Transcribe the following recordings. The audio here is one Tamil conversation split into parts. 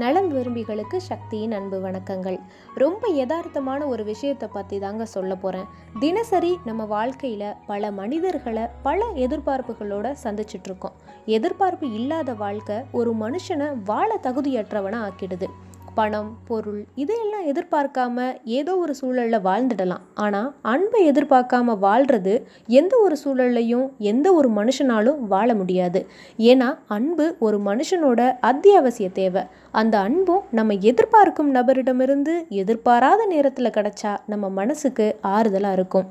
நலம் விரும்பிகளுக்கு சக்தியின் அன்பு வணக்கங்கள். ரொம்ப யதார்த்தமான ஒரு விஷயத்தை பற்றி தாங்க சொல்ல போகிறேன் தினசரி நம்ம வாழ்க்கையில் பல மனிதர்களை பல எதிர்பார்ப்புகளோட சந்திச்சிட்ருக்கோம் எதிர்பார்ப்பு இல்லாத வாழ்க்கை ஒரு மனுஷனை வாழ தகுதியற்றவனை ஆக்கிடுது. பணம் பொருள் இதையெல்லாம் எதிர்பார்க்காம ஏதோ ஒரு சூழலில் வாழ்ந்துடலாம். ஆனால் அன்பை எதிர்பார்க்காம வாழ்கிறது எந்த ஒரு சூழல்லையும் எந்த ஒரு மனுஷனாலும் வாழ முடியாது. ஏன்னா அன்பு ஒரு மனுஷனோட அத்தியாவசிய தேவை. அந்த அன்பும் நம்ம எதிர்பார்க்கும் நபரிடமிருந்து எதிர்பாராத நேரத்தில் கிடச்சா நம்ம மனசுக்கு ஆறுதலாக இருக்கும்.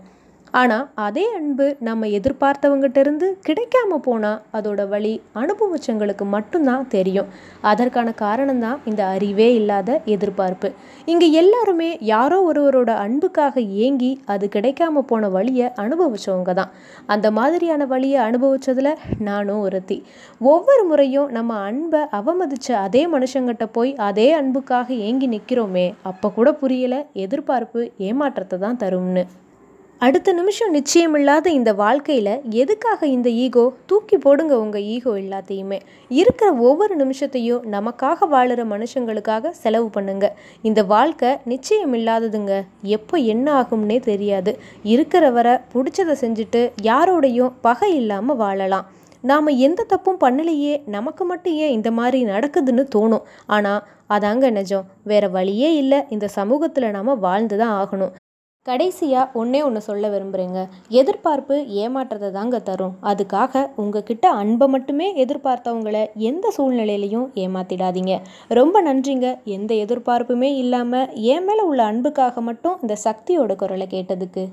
ஆனால் அதே அன்பு நம்ம எதிர்பார்த்தவங்ககிட்ட இருந்து கிடைக்காம போனால் அதோட வழி அனுபவிச்சவங்களுக்கு மட்டும்தான் தெரியும். அதற்கான காரணம் தான் இந்த அறிவே இல்லாத எதிர்பார்ப்பு. இங்கே எல்லாருமே யாரோ ஒருவரோட அன்புக்காக ஏங்கி அது கிடைக்காம போன வழியை அனுபவிச்சவங்க தான் அந்த மாதிரியான வழியை அனுபவிச்சதில் நானும் ஒருத்தி. ஒவ்வொரு முறையும் நம்ம அன்பை அவமதிச்ச அதே மனுஷங்கிட்ட போய் அதே அன்புக்காக ஏங்கி நிற்கிறோமே அப்போ கூட புரியலை எதிர்பார்ப்பு ஏமாற்றத்தை தான் தரும்னு. அடுத்த நிமிஷம் நிச்சயமில்லாத இந்த வாழ்க்கையில் எதுக்காக இந்த ஈகோ? தூக்கி போடுங்க உங்கள் ஈகோ எல்லாத்தையுமே. இருக்கிற ஒவ்வொரு நிமிஷத்தையும் நமக்காக வாழுற மனுஷங்களுக்காக செலவு பண்ணுங்க. இந்த வாழ்க்கை நிச்சயம் இல்லாததுங்க எப்போ என்ன ஆகும்னே தெரியாது. இருக்கிற வரை பிடிச்சதை செஞ்சுட்டு யாரோடையும் பகை இல்லாமல் வாழலாம். நாம் எந்த தப்பும் பண்ணலையே. நமக்கு மட்டும் ஏன் இந்த மாதிரி நடக்குதுன்னு தோணும். ஆனால் அதாங்க நிஜம். வேற வழியே இல்லை. இந்த சமூகத்தில் நாம் வாழ்ந்து தான் ஆகணும். கடைசியாக ஒன்றே ஒன்று சொல்ல விரும்புகிறேங்க எதிர்பார்ப்பு ஏமாற்றத்தை தாங்க தரும். அதுக்காக உங்ககிட்ட அன்பை மட்டுமே எதிர்பார்த்தவங்கள எந்த சூழ்நிலையிலையும் ஏமாத்திடாதீங்க. ரொம்ப நன்றிங்க. எந்த எதிர்பார்ப்புமே இல்லாமல் என் மேலே உள்ள அன்புக்காக மட்டும் இந்த சக்தியோட குரலை கேட்டதுக்கு.